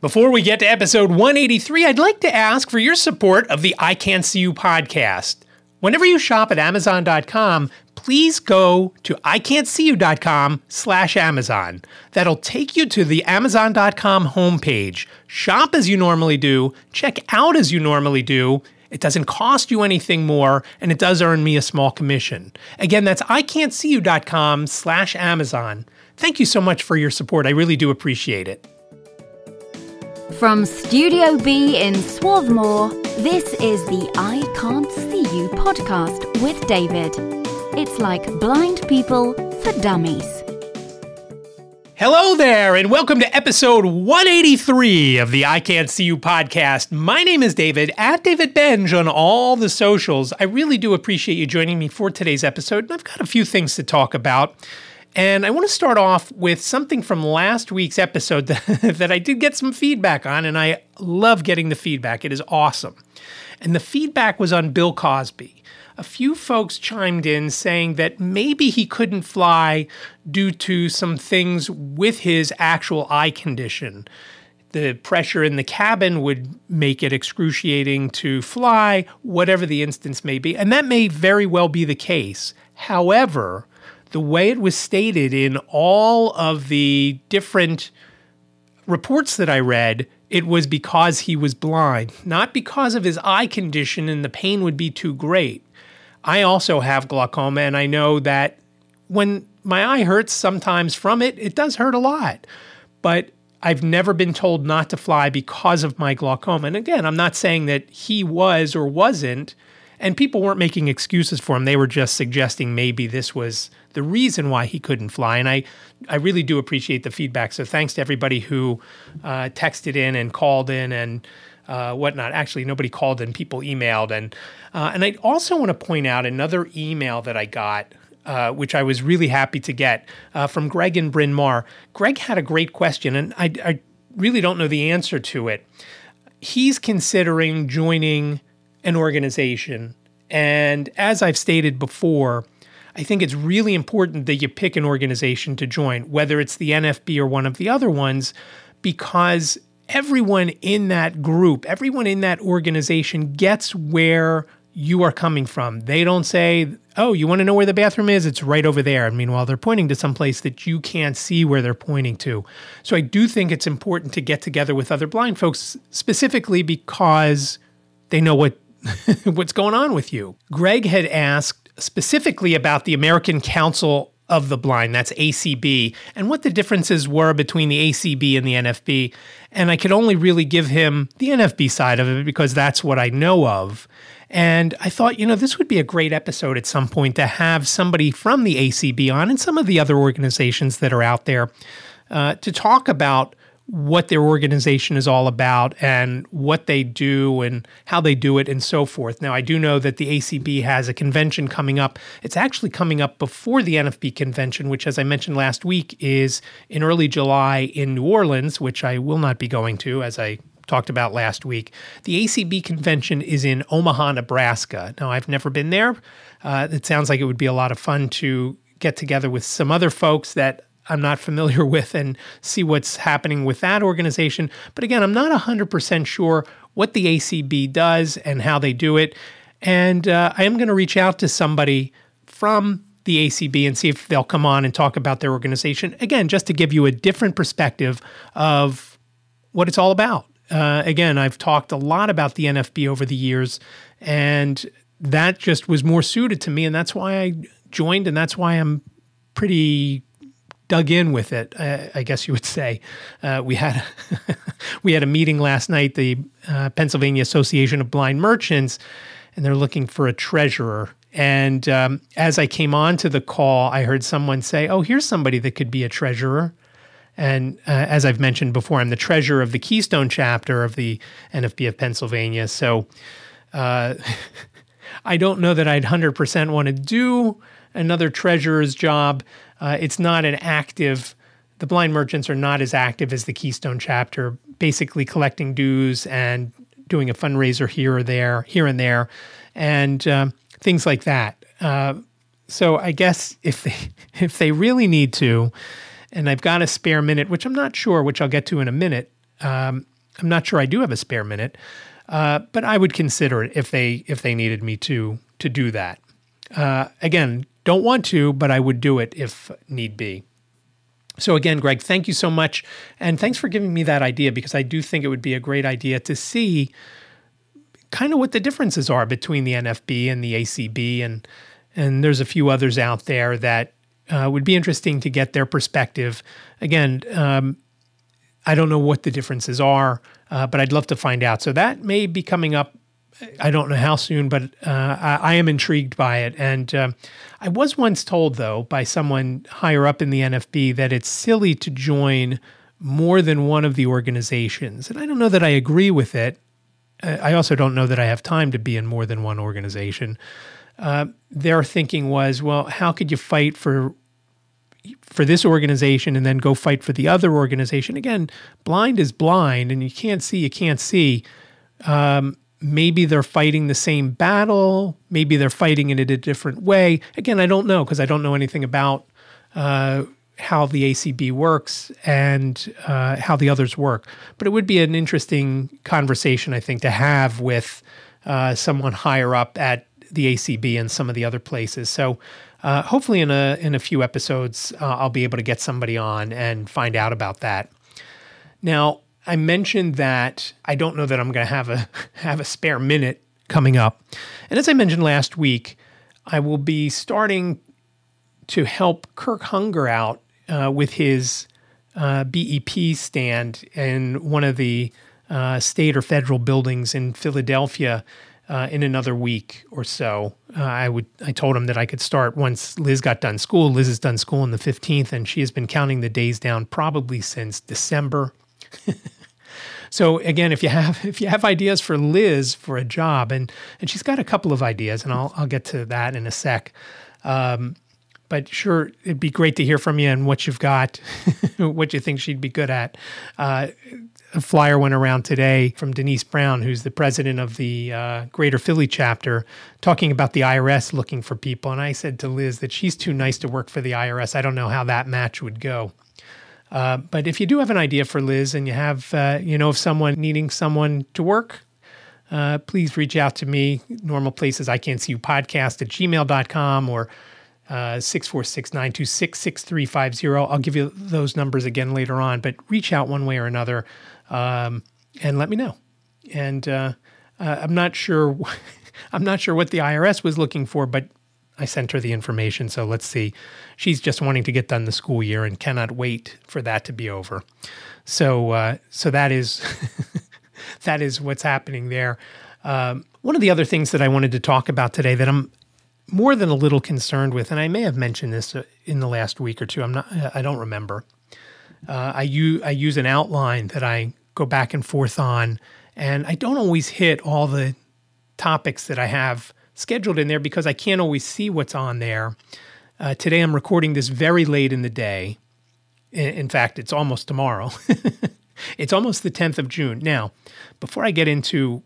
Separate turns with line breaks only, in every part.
Before we get to episode 183, I'd like to ask for your support of the I Can't See You podcast. Whenever you shop at Amazon.com, please go to iCantCU.com slash Amazon. That'll take you to the Amazon.com homepage. Shop as you normally do, check out as you normally do. It doesn't cost you anything more, and it does earn me a small commission. Again, that's iCantCU.com slash Amazon. Thank you so much for your support. I really do appreciate it.
From Studio B in Swarthmore, this is the I Can't See You podcast with David. It's like blind people for dummies.
Hello there, and welcome to episode 183 of the I Can't See You podcast. My name is David, at David Benj on all the socials. I really do appreciate you joining me for today's episode, and I've got a few things to talk about. And I want to start off with something from last week's episode that, that I did get some feedback on, and I love getting the feedback. It is awesome. And the feedback was on Bill Cosby. A few folks chimed in saying that maybe he couldn't fly due to some things with his actual eye condition. The pressure in the cabin would make it excruciating to fly, whatever the instance may be. And that may very well be the case. However, the way it was stated in all of the different reports that I read, it was because he was blind, not because of his eye condition and the pain would be too great. I also have glaucoma, and I know that when my eye hurts sometimes from it, it does hurt a lot. But I've never been told not to fly because of my glaucoma. And again, I'm not saying that he was or wasn't and people weren't making excuses for him. They were just suggesting maybe this was the reason why he couldn't fly. And I, I really do appreciate the feedback. So thanks to everybody who uh, texted in and called in and uh, whatnot. Actually, nobody called in. People emailed. And uh, and I also want to point out another email that I got. Uh, which I was really happy to get uh, from Greg and Bryn Mawr. Greg had a great question, and I, I really don't know the answer to it. He's considering joining an organization. And as I've stated before, I think it's really important that you pick an organization to join, whether it's the NFB or one of the other ones, because everyone in that group, everyone in that organization gets where you are coming from. They don't say, oh, you want to know where the bathroom is? It's right over there. And meanwhile, they're pointing to some place that you can't see where they're pointing to. So I do think it's important to get together with other blind folks, specifically because they know what what's going on with you? Greg had asked specifically about the American Council of the Blind, that's ACB, and what the differences were between the ACB and the NFB. And I could only really give him the NFB side of it because that's what I know of. And I thought, you know, this would be a great episode at some point to have somebody from the ACB on and some of the other organizations that are out there uh, to talk about what their organization is all about and what they do and how they do it and so forth. Now, I do know that the ACB has a convention coming up. It's actually coming up before the NFB convention, which, as I mentioned last week, is in early July in New Orleans, which I will not be going to, as I talked about last week. The ACB convention is in Omaha, Nebraska. Now, I've never been there. Uh, it sounds like it would be a lot of fun to get together with some other folks that I'm not familiar with and see what's happening with that organization. But again, I'm not 100% sure what the ACB does and how they do it. And uh, I am going to reach out to somebody from the ACB and see if they'll come on and talk about their organization. Again, just to give you a different perspective of what it's all about. Uh, again, I've talked a lot about the NFB over the years, and that just was more suited to me. And that's why I joined, and that's why I'm pretty dug in with it, I, I guess you would say. Uh, we had we had a meeting last night, the uh, Pennsylvania Association of Blind Merchants, and they're looking for a treasurer. And um, as I came on to the call, I heard someone say, "Oh, here's somebody that could be a treasurer." And uh, as I've mentioned before, I'm the treasurer of the Keystone chapter of the NFB of Pennsylvania. So uh, I don't know that I'd 100% want to do another treasurer's job. Uh, it's not an active, the blind merchants are not as active as the Keystone chapter, basically collecting dues and doing a fundraiser here or there, here and there, and um, things like that. Uh, so I guess if they if they really need to, and I've got a spare minute, which I'm not sure, which I'll get to in a minute, Um, I'm not sure I do have a spare minute, uh, but I would consider it if they if they needed me to to do that. Uh, again, don't want to, but I would do it if need be. So, again, Greg, thank you so much. And thanks for giving me that idea because I do think it would be a great idea to see kind of what the differences are between the NFB and the ACB. And, and there's a few others out there that uh, would be interesting to get their perspective. Again, um, I don't know what the differences are, uh, but I'd love to find out. So that may be coming up I don't know how soon, but uh, I, I, am intrigued by it. And uh, I was once told, though, by someone higher up in the NFB that it's silly to join more than one of the organizations. And I don't know that I agree with it. I also don't know that I have time to be in more than one organization. Uh, their thinking was, well, how could you fight for for this organization and then go fight for the other organization? Again, blind is blind, and you can't see, you can't see. Um, maybe they're fighting the same battle, maybe they're fighting it in a different way. Again, I don't know because I don't know anything about uh, how the ACB works and uh, how the others work. But it would be an interesting conversation, I think, to have with uh, someone higher up at the ACB and some of the other places. So. Uh, hopefully, in a in a few episodes, uh, I'll be able to get somebody on and find out about that. Now, I mentioned that I don't know that I'm going to have a have a spare minute coming up. And as I mentioned last week, I will be starting to help Kirk Hunger out uh, with his uh, BEP stand in one of the uh, state or federal buildings in Philadelphia uh, in another week or so. Uh, I would I told him that I could start once Liz got done school. Liz has done school on the 15th, and she has been counting the days down probably since December. So again, if you have if you have ideas for Liz for a job, and and she's got a couple of ideas, and I'll I'll get to that in a sec. Um, but sure, it'd be great to hear from you and what you've got, what you think she'd be good at. Uh, a flyer went around today from Denise Brown, who's the president of the uh, Greater Philly chapter, talking about the IRS looking for people. And I said to Liz that she's too nice to work for the IRS. I don't know how that match would go. Uh, but if you do have an idea for Liz and you have, uh, you know, of someone needing someone to work, uh, please reach out to me. Normal places, I can't see you podcast at gmail.com or uh, 646 926 6350. I'll give you those numbers again later on, but reach out one way or another um, and let me know. And uh, I'm not sure. I'm not sure what the IRS was looking for, but I sent her the information. So let's see. She's just wanting to get done the school year and cannot wait for that to be over. So uh, so that is that is what's happening there. Um, one of the other things that I wanted to talk about today that I'm more than a little concerned with, and I may have mentioned this uh, in the last week or two. I'm not. I don't remember. Uh, I use an outline that I go back and forth on, and I don't always hit all the topics that I have scheduled in there because I can't always see what's on there. Uh, today I'm recording this very late in the day. In, in fact, it's almost tomorrow. it's almost the 10th of June. Now, before I get into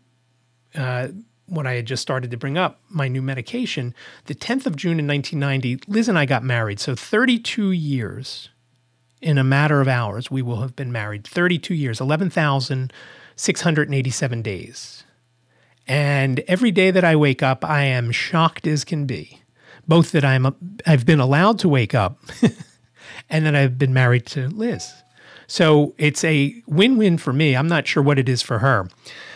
uh, what I had just started to bring up, my new medication, the 10th of June in 1990, Liz and I got married. So 32 years in a matter of hours, we will have been married. 32 years, 11,687 days. And every day that I wake up, I am shocked as can be. Both that I'm I've been allowed to wake up and that I've been married to Liz. So it's a win-win for me. I'm not sure what it is for her.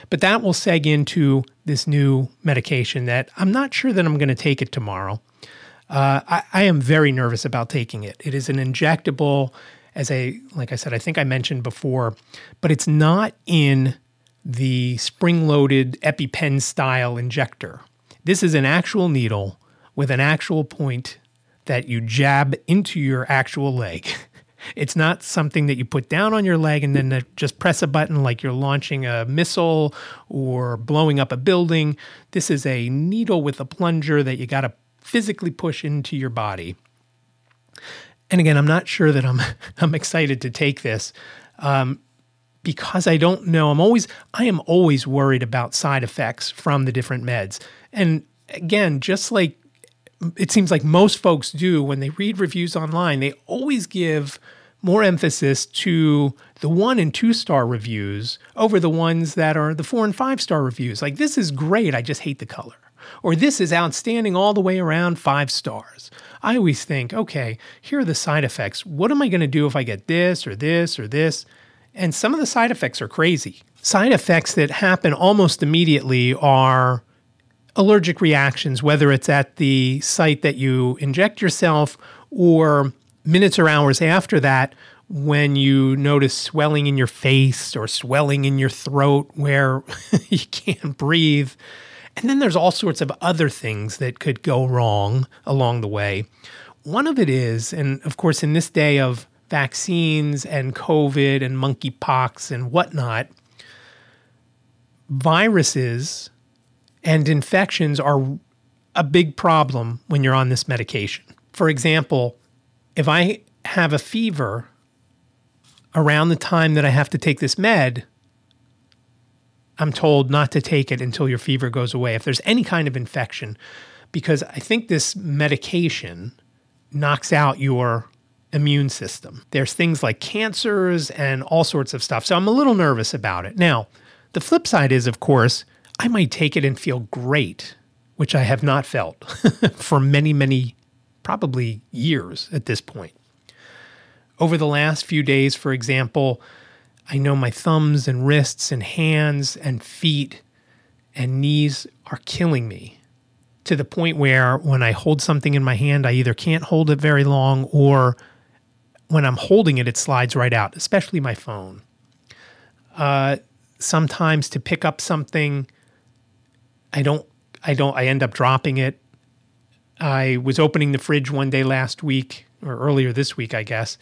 But that will seg into this new medication that I'm not sure that I'm going to take it tomorrow. Uh, I, I am very nervous about taking it. It is an injectable, as a like I said, I think I mentioned before, but it's not in the spring loaded EpiPen style injector. This is an actual needle with an actual point that you jab into your actual leg. It's not something that you put down on your leg and then just press a button like you're launching a missile or blowing up a building. This is a needle with a plunger that you got to physically push into your body. And again, I'm not sure that I'm I'm excited to take this. Um, because I don't know. I'm always I am always worried about side effects from the different meds. And again, just like it seems like most folks do when they read reviews online, they always give more emphasis to the one and two star reviews over the ones that are the four and five star reviews. Like, this is great, I just hate the color. Or this is outstanding all the way around five stars. I always think, okay, here are the side effects. What am I going to do if I get this or this or this? And some of the side effects are crazy. Side effects that happen almost immediately are allergic reactions, whether it's at the site that you inject yourself or minutes or hours after that when you notice swelling in your face or swelling in your throat where you can't breathe. And then there's all sorts of other things that could go wrong along the way. One of it is, and of course, in this day of vaccines and COVID and monkeypox and whatnot, viruses and infections are a big problem when you're on this medication. For example, if I have a fever around the time that I have to take this med, I'm told not to take it until your fever goes away. If there's any kind of infection, because I think this medication knocks out your immune system. There's things like cancers and all sorts of stuff. So I'm a little nervous about it. Now, the flip side is, of course, I might take it and feel great, which I have not felt for many, many probably years at this point. Over the last few days, for example, I know my thumbs and wrists and hands and feet and knees are killing me to the point where when I hold something in my hand, I either can't hold it very long or when I'm holding it, it slides right out, especially my phone. Uh, sometimes to pick up something, I don't, I don't, I end up dropping it. I was opening the fridge one day last week or earlier this week, I guess,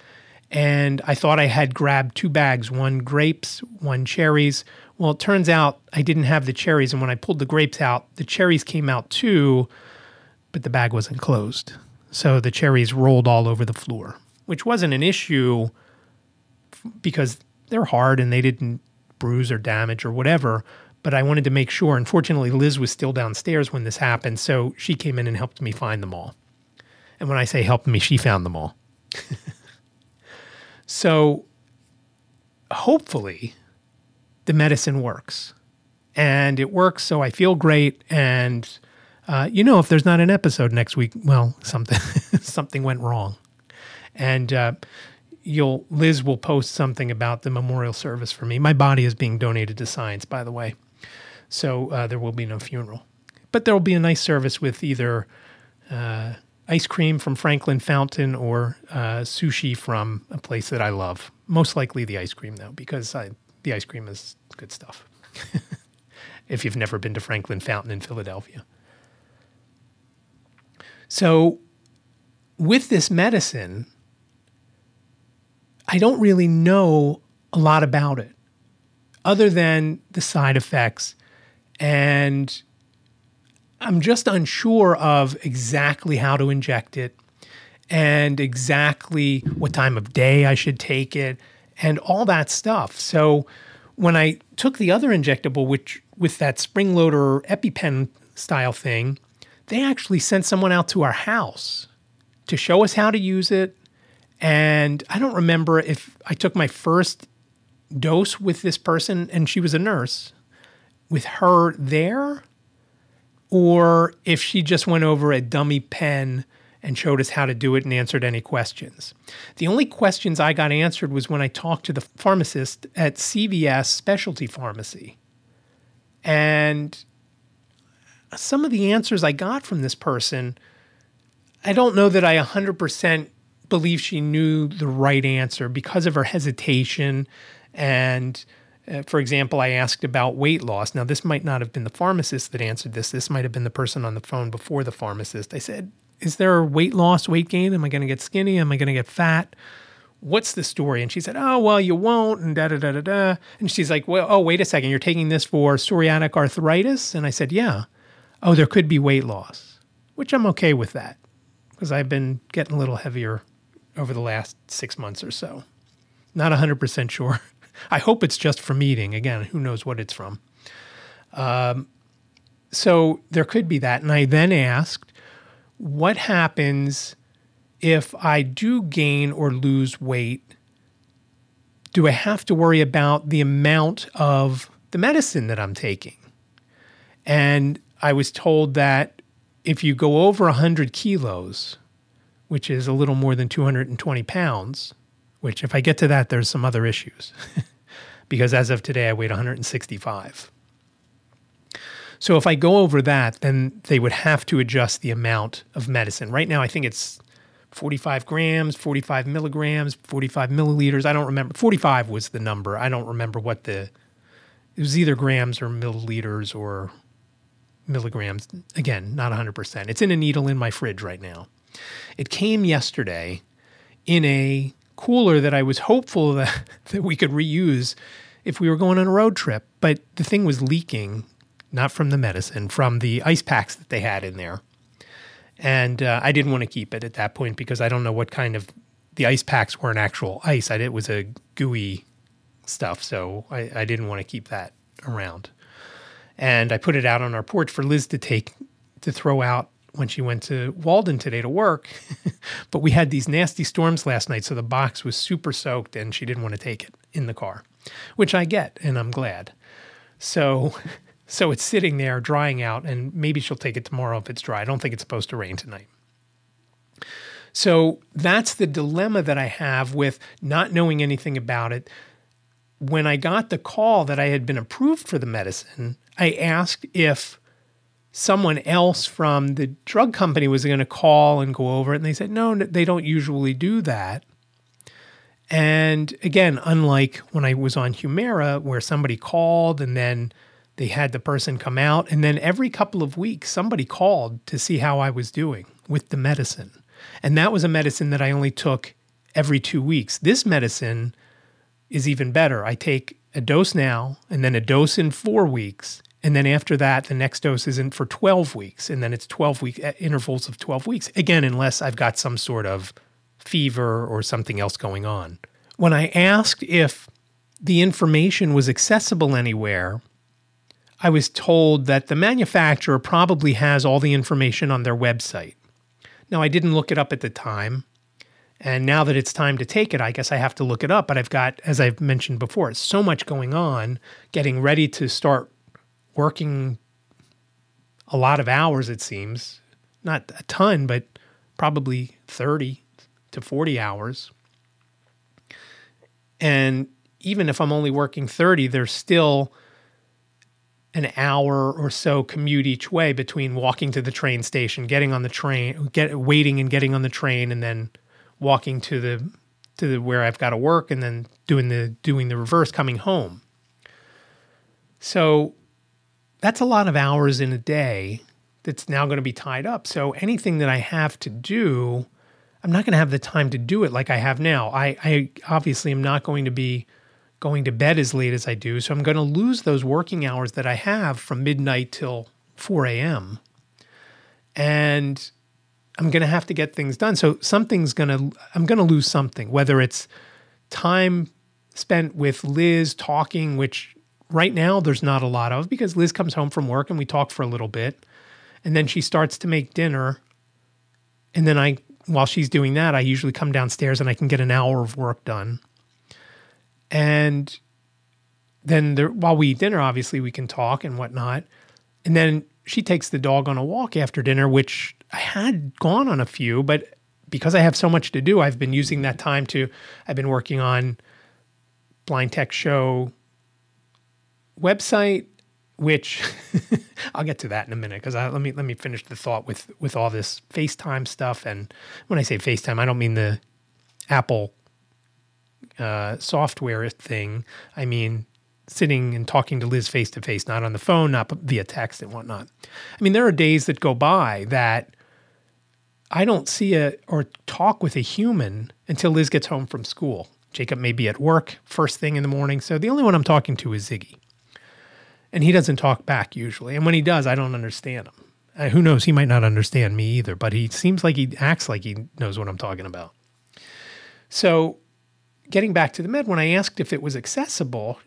and I thought I had grabbed two bags one grapes, one cherries. Well, it turns out I didn't have the cherries. And when I pulled the grapes out, the cherries came out too, but the bag wasn't closed. So the cherries rolled all over the floor, which wasn't an issue because they're hard and they didn't bruise or damage or whatever but I wanted to make sure. Unfortunately, Liz was still downstairs when this happened, so she came in and helped me find them all. And when I say helped me, she found them all. so hopefully, the medicine works. And it works, so I feel great. And uh, you know, if there's not an episode next week, well, something something went wrong. And uh, you'll Liz will post something about the memorial service for me. My body is being donated to science, by the way. So uh, there will be no funeral. But there will be a nice service with either uh, ice cream from Franklin Fountain or uh, sushi from a place that I love. Most likely the ice cream, though, because I, the ice cream is good stuff. if you've never been to Franklin Fountain in Philadelphia. So, with this medicine, I don't really know a lot about it other than the side effects and I'm just unsure of exactly how to inject it and exactly what time of day I should take it and all that stuff. So when I took the other injectable, which with that spring loader EpiPen style thing, they actually sent someone out to our house to show us how to use it. And I don't remember if I took my first dose with this person, and she was a nurse with her there or if she just went over a dummy pen and showed us how to do it and answered any questions. The only questions I got answered was when I talked to the pharmacist at CVS Specialty Pharmacy. And some of the answers I got from this person, I don't know that I 100% believe she knew the right answer because of her hesitation and uh, for example, I asked about weight loss. Now, this might not have been the pharmacist that answered this. This might have been the person on the phone before the pharmacist. I said, Is there weight loss, weight gain? Am I going to get skinny? Am I going to get fat? What's the story? And she said, Oh, well, you won't, and da da da da da. And she's like, Well, oh, wait a second. You're taking this for psoriatic arthritis? And I said, Yeah. Oh, there could be weight loss, which I'm okay with that because I've been getting a little heavier over the last six months or so. Not 100% sure. I hope it's just from eating. Again, who knows what it's from. Um, so there could be that. And I then asked, what happens if I do gain or lose weight do I have to worry about the amount of the medicine that I'm taking? And I was told that if you go over 100 kilos, which is a little more than 220 pounds, which if I get to that, there's some other issues. because as of today, I weighed 165. So if I go over that, then they would have to adjust the amount of medicine. Right now, I think it's 45 grams, 45 milligrams, 45 milliliters. I don't remember. 45 was the number. I don't remember what the, it was either grams or milliliters or milligrams. Again, not 100%. It's in a needle in my fridge right now. It came yesterday in a cooler that I was hopeful that, that we could reuse if we were going on a road trip. But the thing was leaking, not from the medicine, from the ice packs that they had in there. And uh, I didn't want to keep it at that point because I don't know what kind of the ice packs weren't actual ice. I, it was a gooey stuff, so I, I didn't want to keep that around. And I put it out on our porch for Liz to take to throw out when she went to Walden today to work. but we had these nasty storms last night, so the box was super soaked and she didn't want to take it in the car, which I get and I'm glad. So so it's sitting there drying out, and maybe she'll take it tomorrow if it's dry. I don't think it's supposed to rain tonight. So that's the dilemma that I have with not knowing anything about it. When I got the call that I had been approved for the medicine, I asked if someone else from the drug company was going to call and go over it. And they said, no, they don't usually do that. And again, unlike when I was on Humira, where somebody called and then they had the person come out, and then every couple of weeks, somebody called to see how I was doing with the medicine. And that was a medicine that I only took every two weeks. This medicine is even better. I take a dose now, and then a dose in four weeks. And then after that, the next dose isn't for 12 weeks. And then it's 12 week uh, intervals of 12 weeks. Again, unless I've got some sort of fever or something else going on. When I asked if the information was accessible anywhere, I was told that the manufacturer probably has all the information on their website. Now, I didn't look it up at the time. And now that it's time to take it, I guess I have to look it up. But I've got, as I've mentioned before, so much going on, getting ready to start working a lot of hours, it seems. Not a ton, but probably 30 to 40 hours. And even if I'm only working 30, there's still an hour or so commute each way between walking to the train station, getting on the train, get waiting and getting on the train, and then walking to the to the, where I've got to work, and then doing the doing the reverse coming home. So that's a lot of hours in a day that's now going to be tied up. So anything that I have to do, I'm not going to have the time to do it like I have now. I, I obviously am not going to be going to bed as late as I do. So I'm going to lose those working hours that I have from midnight till 4 a.m. And I'm going to have to get things done. So something's going to, I'm going to lose something, whether it's time spent with Liz talking, which right now there's not a lot of because Liz comes home from work and we talk for a little bit. And then she starts to make dinner. And then I, while she's doing that, I usually come downstairs and I can get an hour of work done. And then there, while we eat dinner, obviously we can talk and whatnot. And then she takes the dog on a walk after dinner, which I had gone on a few, but because I have so much to do, I've been using that time to, I've been working on Blind Tech Show website, which I'll get to that in a minute because let me let me finish the thought with with all this FaceTime stuff. And when I say FaceTime, I don't mean the Apple uh, software thing, I mean sitting and talking to Liz face to face, not on the phone, not via text and whatnot. I mean, there are days that go by that I don't see a or talk with a human until Liz gets home from school. Jacob may be at work first thing in the morning, so the only one I'm talking to is Ziggy. And he doesn't talk back usually. And when he does, I don't understand him. Uh, who knows? He might not understand me either, but he seems like he acts like he knows what I'm talking about. So getting back to the med, when I asked if it was accessible,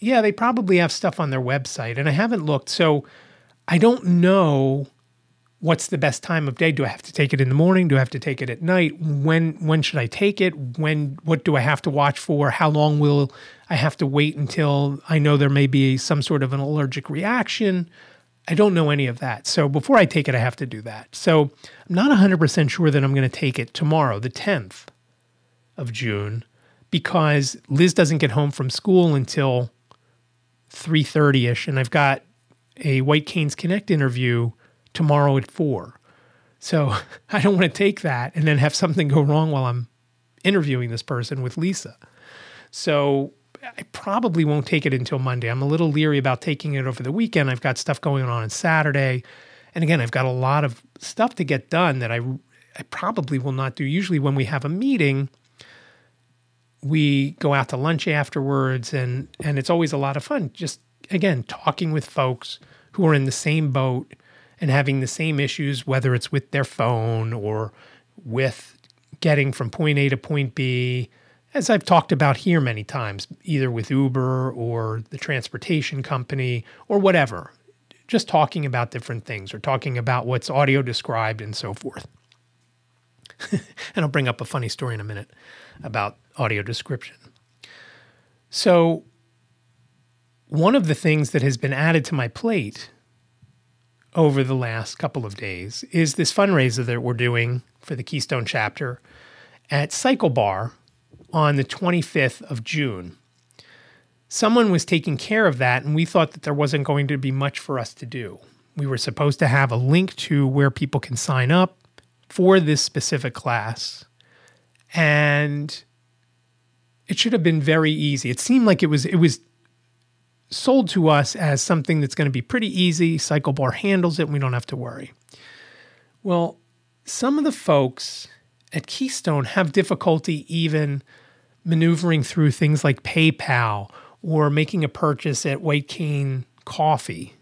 yeah, they probably have stuff on their website, and I haven't looked. So I don't know what's the best time of day? Do I have to take it in the morning? Do I have to take it at night? When when should I take it? When what do I have to watch for? How long will I have to wait until I know there may be some sort of an allergic reaction? I don't know any of that. So before I take it, I have to do that. So I'm not 100% sure that I'm going to take it tomorrow, the 10th of June, because Liz doesn't get home from school until 3:30ish and I've got a White Canes Connect interview tomorrow at 4. So I don't want to take that and then have something go wrong while I'm interviewing this person with Lisa. So I probably won't take it until Monday. I'm a little leery about taking it over the weekend. I've got stuff going on on Saturday. And again, I've got a lot of stuff to get done that I, I probably will not do. Usually, when we have a meeting, we go out to lunch afterwards, and, and it's always a lot of fun. Just again, talking with folks who are in the same boat and having the same issues, whether it's with their phone or with getting from point A to point B as I've talked about here many times, either with Uber or the transportation company or whatever, just talking about different things or talking about what's audio described and so forth. and I'll bring up a funny story in a minute about audio description. So, one of the things that has been added to my plate over the last couple of days is this fundraiser that we're doing for the Keystone chapter at CycleBar on the 25th of June. Someone was taking care of that, and we thought that there wasn't going to be much for us to do. We were supposed to have a link to where people can sign up for this specific class, and it should have been very easy. It seemed like it was it was sold to us as something that's going to be pretty easy. CycleBar handles it, and we don't have to worry. Well, some of the folks at Keystone have difficulty even maneuvering through things like PayPal or making a purchase at White Cane Coffee,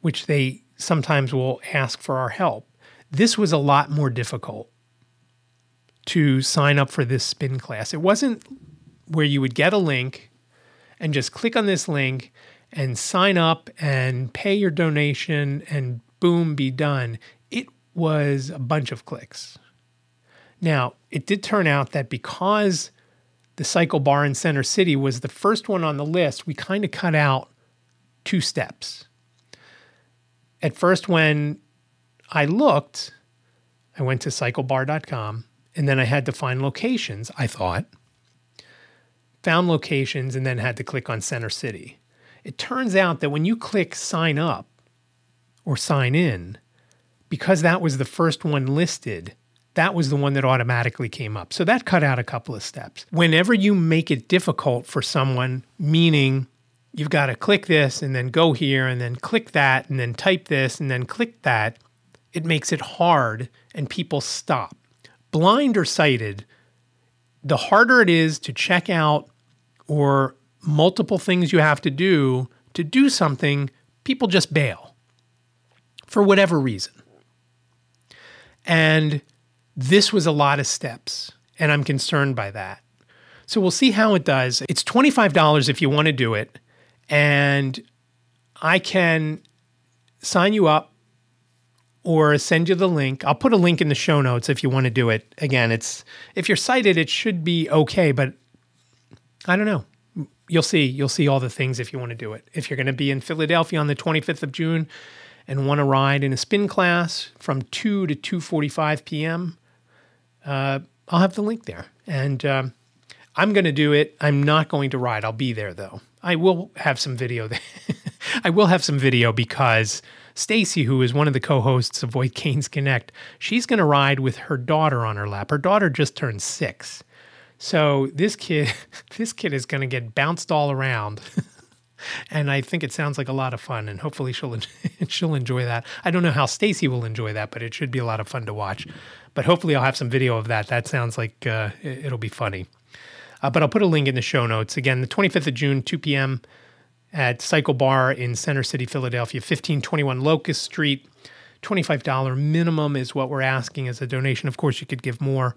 which they sometimes will ask for our help. This was a lot more difficult to sign up for this spin class. It wasn't where you would get a link and just click on this link and sign up and pay your donation and boom, be done. It was a bunch of clicks. Now, it did turn out that because the CycleBar in Center City was the first one on the list, we kind of cut out two steps. At first, when I looked, I went to cyclebar.com and then I had to find locations, I thought. Found locations and then had to click on Center City. It turns out that when you click sign up or sign in, because that was the first one listed, that was the one that automatically came up. So that cut out a couple of steps. Whenever you make it difficult for someone, meaning you've got to click this and then go here and then click that and then type this and then click that, it makes it hard and people stop. Blind or sighted, the harder it is to check out or multiple things you have to do to do something, people just bail for whatever reason. And this was a lot of steps, and I'm concerned by that. So we'll see how it does. It's $25 if you want to do it, and I can sign you up or send you the link. I'll put a link in the show notes if you want to do it. Again, it's if you're sighted, it should be okay, but I don't know. You'll see. You'll see all the things if you want to do it. If you're going to be in Philadelphia on the 25th of June and want to ride in a spin class from 2 to 2:45 p.m., uh, I'll have the link there. And um, I'm going to do it. I'm not going to ride. I'll be there though. I will have some video. I will have some video because Stacy, who is one of the co-hosts of White Canes Connect, she's going to ride with her daughter on her lap. Her daughter just turned six, so this kid, this kid is going to get bounced all around. and I think it sounds like a lot of fun, and hopefully she'll she'll enjoy that. I don't know how Stacy will enjoy that, but it should be a lot of fun to watch. But hopefully, I'll have some video of that. That sounds like uh, it'll be funny. Uh, but I'll put a link in the show notes. Again, the 25th of June, 2 p.m. at CycleBar in Center City, Philadelphia, 1521 Locust Street. $25 minimum is what we're asking as a donation. Of course, you could give more,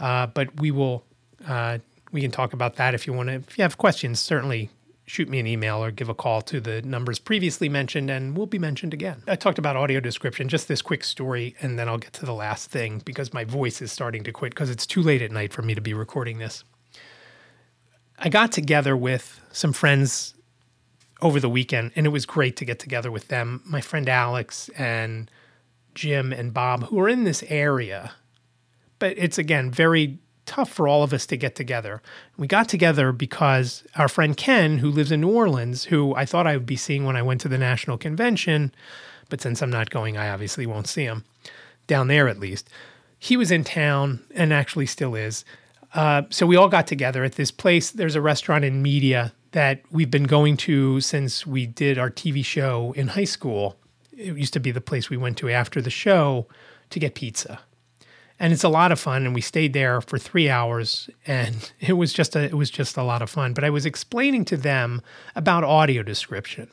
uh, but we will. Uh, we can talk about that if you want to. If you have questions, certainly shoot me an email or give a call to the numbers previously mentioned and will be mentioned again. I talked about audio description, just this quick story, and then I'll get to the last thing because my voice is starting to quit because it's too late at night for me to be recording this. I got together with some friends over the weekend, and it was great to get together with them. My friend Alex and Jim and Bob, who are in this area, but it's again very tough for all of us to get together. We got together because our friend Ken, who lives in New Orleans, who I thought I would be seeing when I went to the national convention, but since I'm not going, I obviously won't see him down there at least. He was in town and actually still is. Uh, so we all got together at this place. There's a restaurant in Media that we've been going to since we did our TV show in high school. It used to be the place we went to after the show to get pizza and it's a lot of fun and we stayed there for 3 hours and it was just a it was just a lot of fun. But I was explaining to them about audio description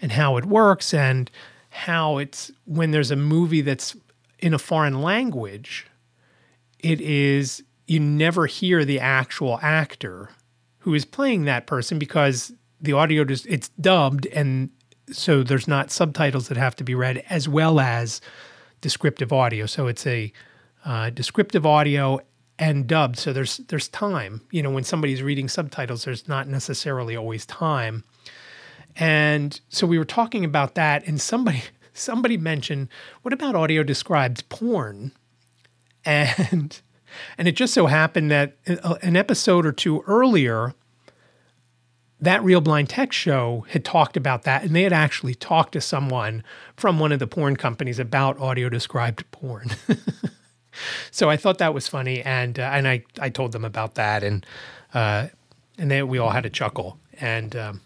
and how it works and how it's when there's a movie that's in a foreign language it is you never hear the actual actor who is playing that person because the audio just it's dubbed and so there's not subtitles that have to be read as well as descriptive audio. So it's a uh, descriptive audio and dubbed. So there's there's time. You know, when somebody's reading subtitles, there's not necessarily always time. And so we were talking about that, and somebody somebody mentioned, "What about audio described porn?" And and it just so happened that an episode or two earlier, that Real Blind Tech show had talked about that, and they had actually talked to someone from one of the porn companies about audio described porn. so I thought that was funny, and uh, and I I told them about that, and uh, and then we all had a chuckle, and um,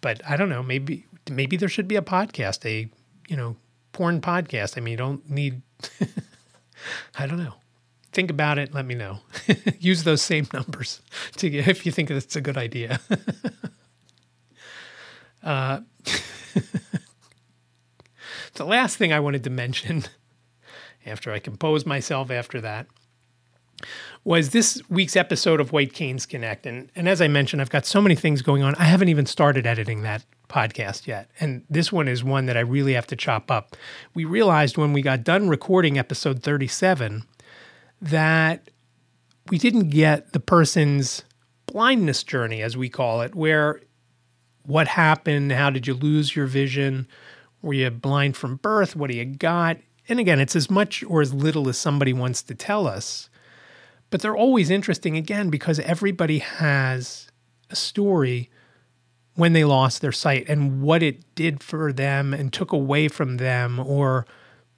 but I don't know, maybe maybe there should be a podcast, a you know porn podcast. I mean, you don't need. I don't know. Think about it. Let me know. Use those same numbers to get, if you think it's a good idea. uh, the last thing I wanted to mention after I composed myself after that, was this week's episode of White Canes Connect. And, and as I mentioned, I've got so many things going on. I haven't even started editing that podcast yet. And this one is one that I really have to chop up. We realized when we got done recording episode 37 that we didn't get the person's blindness journey, as we call it, where what happened, how did you lose your vision? Were you blind from birth? What do you got? And again, it's as much or as little as somebody wants to tell us. But they're always interesting again because everybody has a story when they lost their sight and what it did for them and took away from them or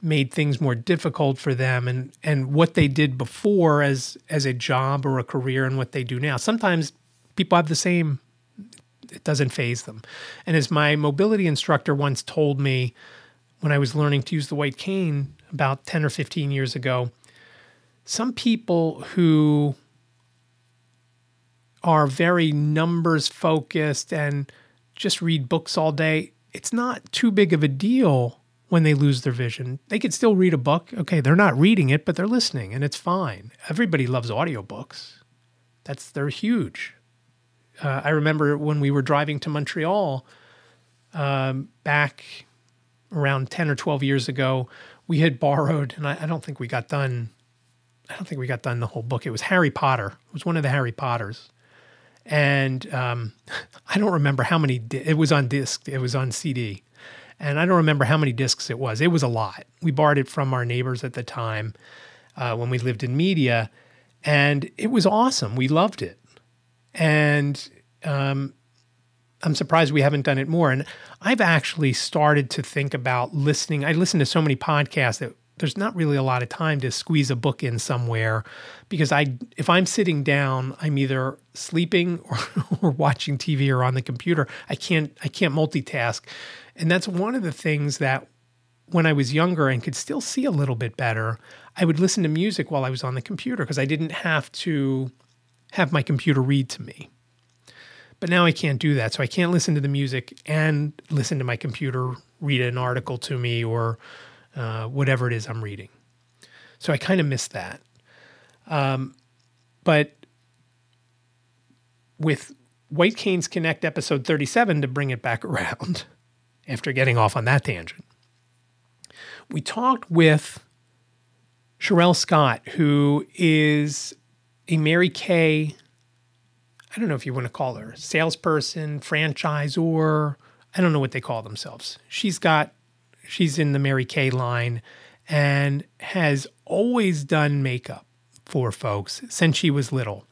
made things more difficult for them and and what they did before as as a job or a career and what they do now. Sometimes people have the same it doesn't phase them. And as my mobility instructor once told me, when I was learning to use the white cane about 10 or 15 years ago, some people who are very numbers focused and just read books all day, it's not too big of a deal when they lose their vision. They could still read a book. Okay, they're not reading it, but they're listening and it's fine. Everybody loves audiobooks. That's they're huge. Uh, I remember when we were driving to Montreal um, back around 10 or 12 years ago, we had borrowed, and I, I, don't think we got done. I don't think we got done the whole book. It was Harry Potter. It was one of the Harry Potters, and um, I don't remember how many. Di- it was on disc. It was on CD, and I don't remember how many discs it was. It was a lot. We borrowed it from our neighbors at the time uh, when we lived in media, and it was awesome. We loved it, and um, I'm surprised we haven't done it more. And I've actually started to think about listening. I listen to so many podcasts that there's not really a lot of time to squeeze a book in somewhere because I if I'm sitting down, I'm either sleeping or, or watching TV or on the computer. I can't I can't multitask. And that's one of the things that when I was younger and could still see a little bit better, I would listen to music while I was on the computer because I didn't have to have my computer read to me. But now I can't do that. So I can't listen to the music and listen to my computer read an article to me or uh, whatever it is I'm reading. So I kind of miss that. Um, but with White Canes Connect episode 37 to bring it back around after getting off on that tangent. We talked with Shirell Scott, who is a Mary Kay, I don't know if you want to call her salesperson, franchisor. I don't know what they call themselves. She's got, she's in the Mary Kay line and has always done makeup for folks since she was little.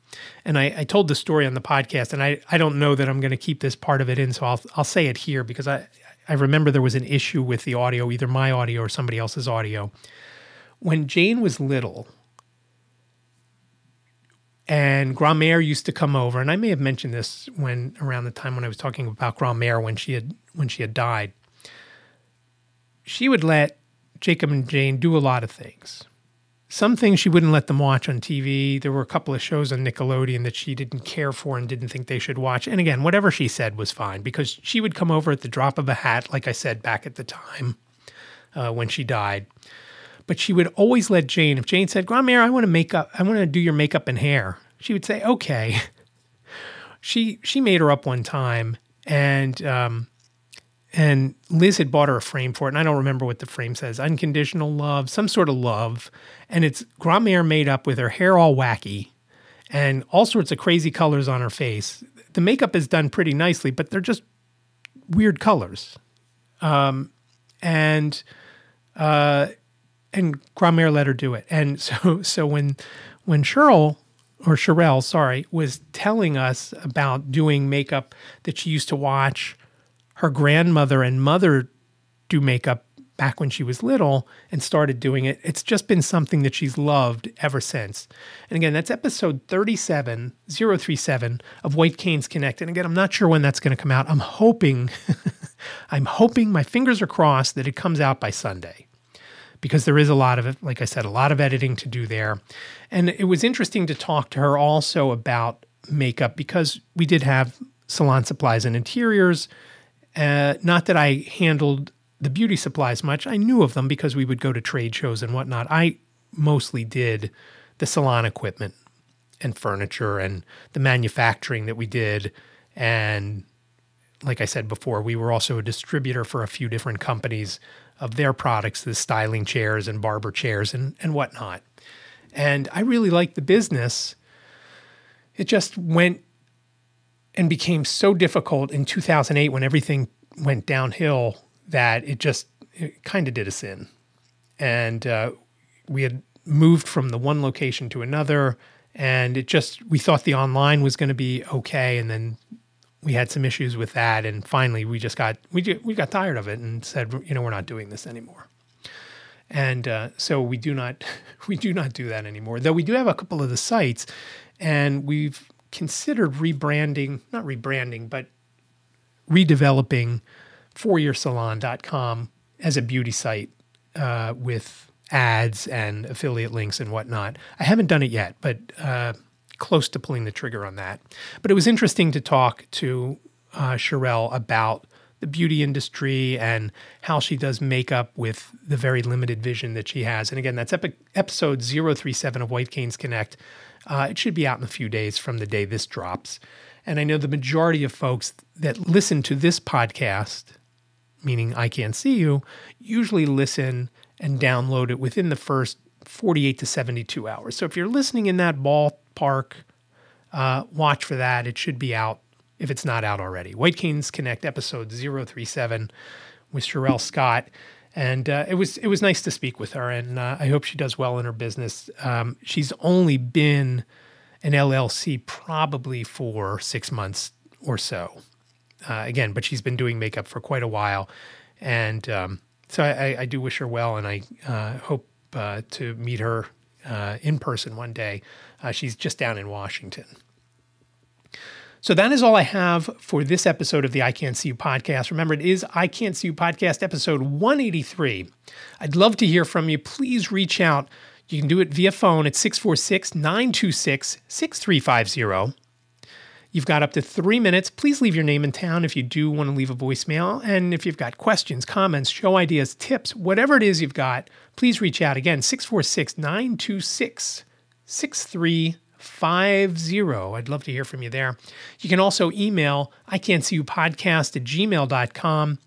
And I, I told the story on the podcast, and I, I don't know that I'm going to keep this part of it in, so I'll, I'll say it here because I, I remember there was an issue with the audio, either my audio or somebody else's audio. When Jane was little, and Grand-Mère used to come over, and I may have mentioned this when around the time when I was talking about Grand-Mère when she had when she had died. She would let Jacob and Jane do a lot of things. Some things she wouldn't let them watch on TV. There were a couple of shows on Nickelodeon that she didn't care for and didn't think they should watch. And again, whatever she said was fine because she would come over at the drop of a hat, like I said back at the time uh, when she died. But she would always let Jane, if Jane said, Grand-Mère, I want to make up, I want to do your makeup and hair, she would say, okay. She she made her up one time and um, and Liz had bought her a frame for it, and I don't remember what the frame says unconditional love, some sort of love. And it's Grand-Mère made up with her hair all wacky and all sorts of crazy colors on her face. The makeup is done pretty nicely, but they're just weird colors. Um, and uh, and Grand-Mère let her do it. And so so when when Cheryl or Shirell, sorry, was telling us about doing makeup that she used to watch her grandmother and mother do makeup back when she was little and started doing it. It's just been something that she's loved ever since. And again, that's episode 37, 037 of White Canes Connect. And again, I'm not sure when that's going to come out. I'm hoping, I'm hoping, my fingers are crossed that it comes out by Sunday because there is a lot of like I said, a lot of editing to do there. And it was interesting to talk to her also about makeup because we did have salon supplies and interiors uh, not that I handled the beauty supplies much. I knew of them because we would go to trade shows and whatnot. I mostly did the salon equipment and furniture and the manufacturing that we did. And like I said before, we were also a distributor for a few different companies of their products, the styling chairs and barber chairs and, and whatnot. And I really liked the business. It just went and became so difficult in 2008 when everything went downhill that it just kind of did us in. And uh, we had moved from the one location to another, and it just, we thought the online was going to be okay. And then we had some issues with that. And finally, we just got, we, we got tired of it and said, you know, we're not doing this anymore. And uh, so we do not, we do not do that anymore. Though we do have a couple of the sites, and we've considered rebranding, not rebranding, but redeveloping fouryearsalon.com as a beauty site uh, with ads and affiliate links and whatnot. I haven't done it yet, but uh, close to pulling the trigger on that. But it was interesting to talk to uh, Shirell about the beauty industry and how she does makeup with the very limited vision that she has. And again, that's epi- episode 037 of White Canes Connect. Uh, it should be out in a few days from the day this drops. And I know the majority of folks that listen to this podcast, meaning I Can't See You, usually listen and download it within the first 48 to 72 hours. So if you're listening in that ballpark, uh, watch for that. It should be out if it's not out already. White Canes Connect episode 037 with Shirell Scott and uh, it was it was nice to speak with her, and uh, I hope she does well in her business. Um, she's only been an LLC probably for six months or so, uh, again, but she's been doing makeup for quite a while, and um, so I, I, do wish her well, and I uh, hope uh, to meet her uh, in person one day. she's just down in Washington. So that is all I have for this episode of the I Can't See You podcast. Remember, it is I Can't See You podcast episode 183. I'd love to hear from you. Please reach out. You can do it via phone at 646 926 6350. You've got up to three minutes. Please leave your name and town if you do want to leave a voicemail. And if you've got questions, comments, show ideas, tips, whatever it is you've got, please reach out again 646 926 6350. I'd love to hear from you there. You can also email I can't see you podcast at gmail.com.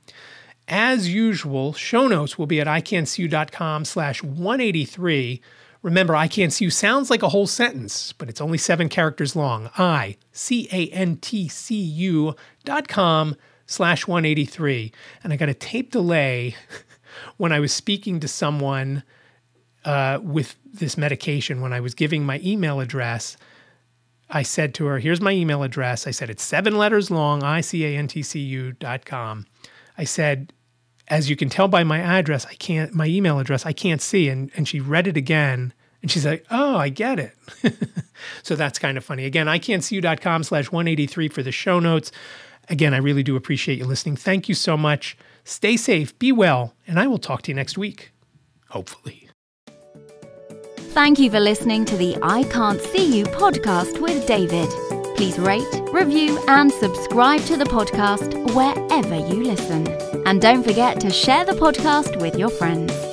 As usual, show notes will be at iCantCU.com slash 183. Remember, I can't see you sounds like a whole sentence, but it's only seven characters long. I C A N T C U dot com slash 183. And I got a tape delay when I was speaking to someone uh, with this medication. When I was giving my email address, I said to her, Here's my email address. I said, It's seven letters long, I C A N T C U dot com. I said, as you can tell by my address, I can't, my email address, I can't see. And, and she read it again and she's like, oh, I get it. so that's kind of funny. Again, iCantCU.com slash 183 for the show notes. Again, I really do appreciate you listening. Thank you so much. Stay safe, be well, and I will talk to you next week. Hopefully.
Thank you for listening to the I Can't See You podcast with David. Please rate, review, and subscribe to the podcast wherever you listen. And don't forget to share the podcast with your friends.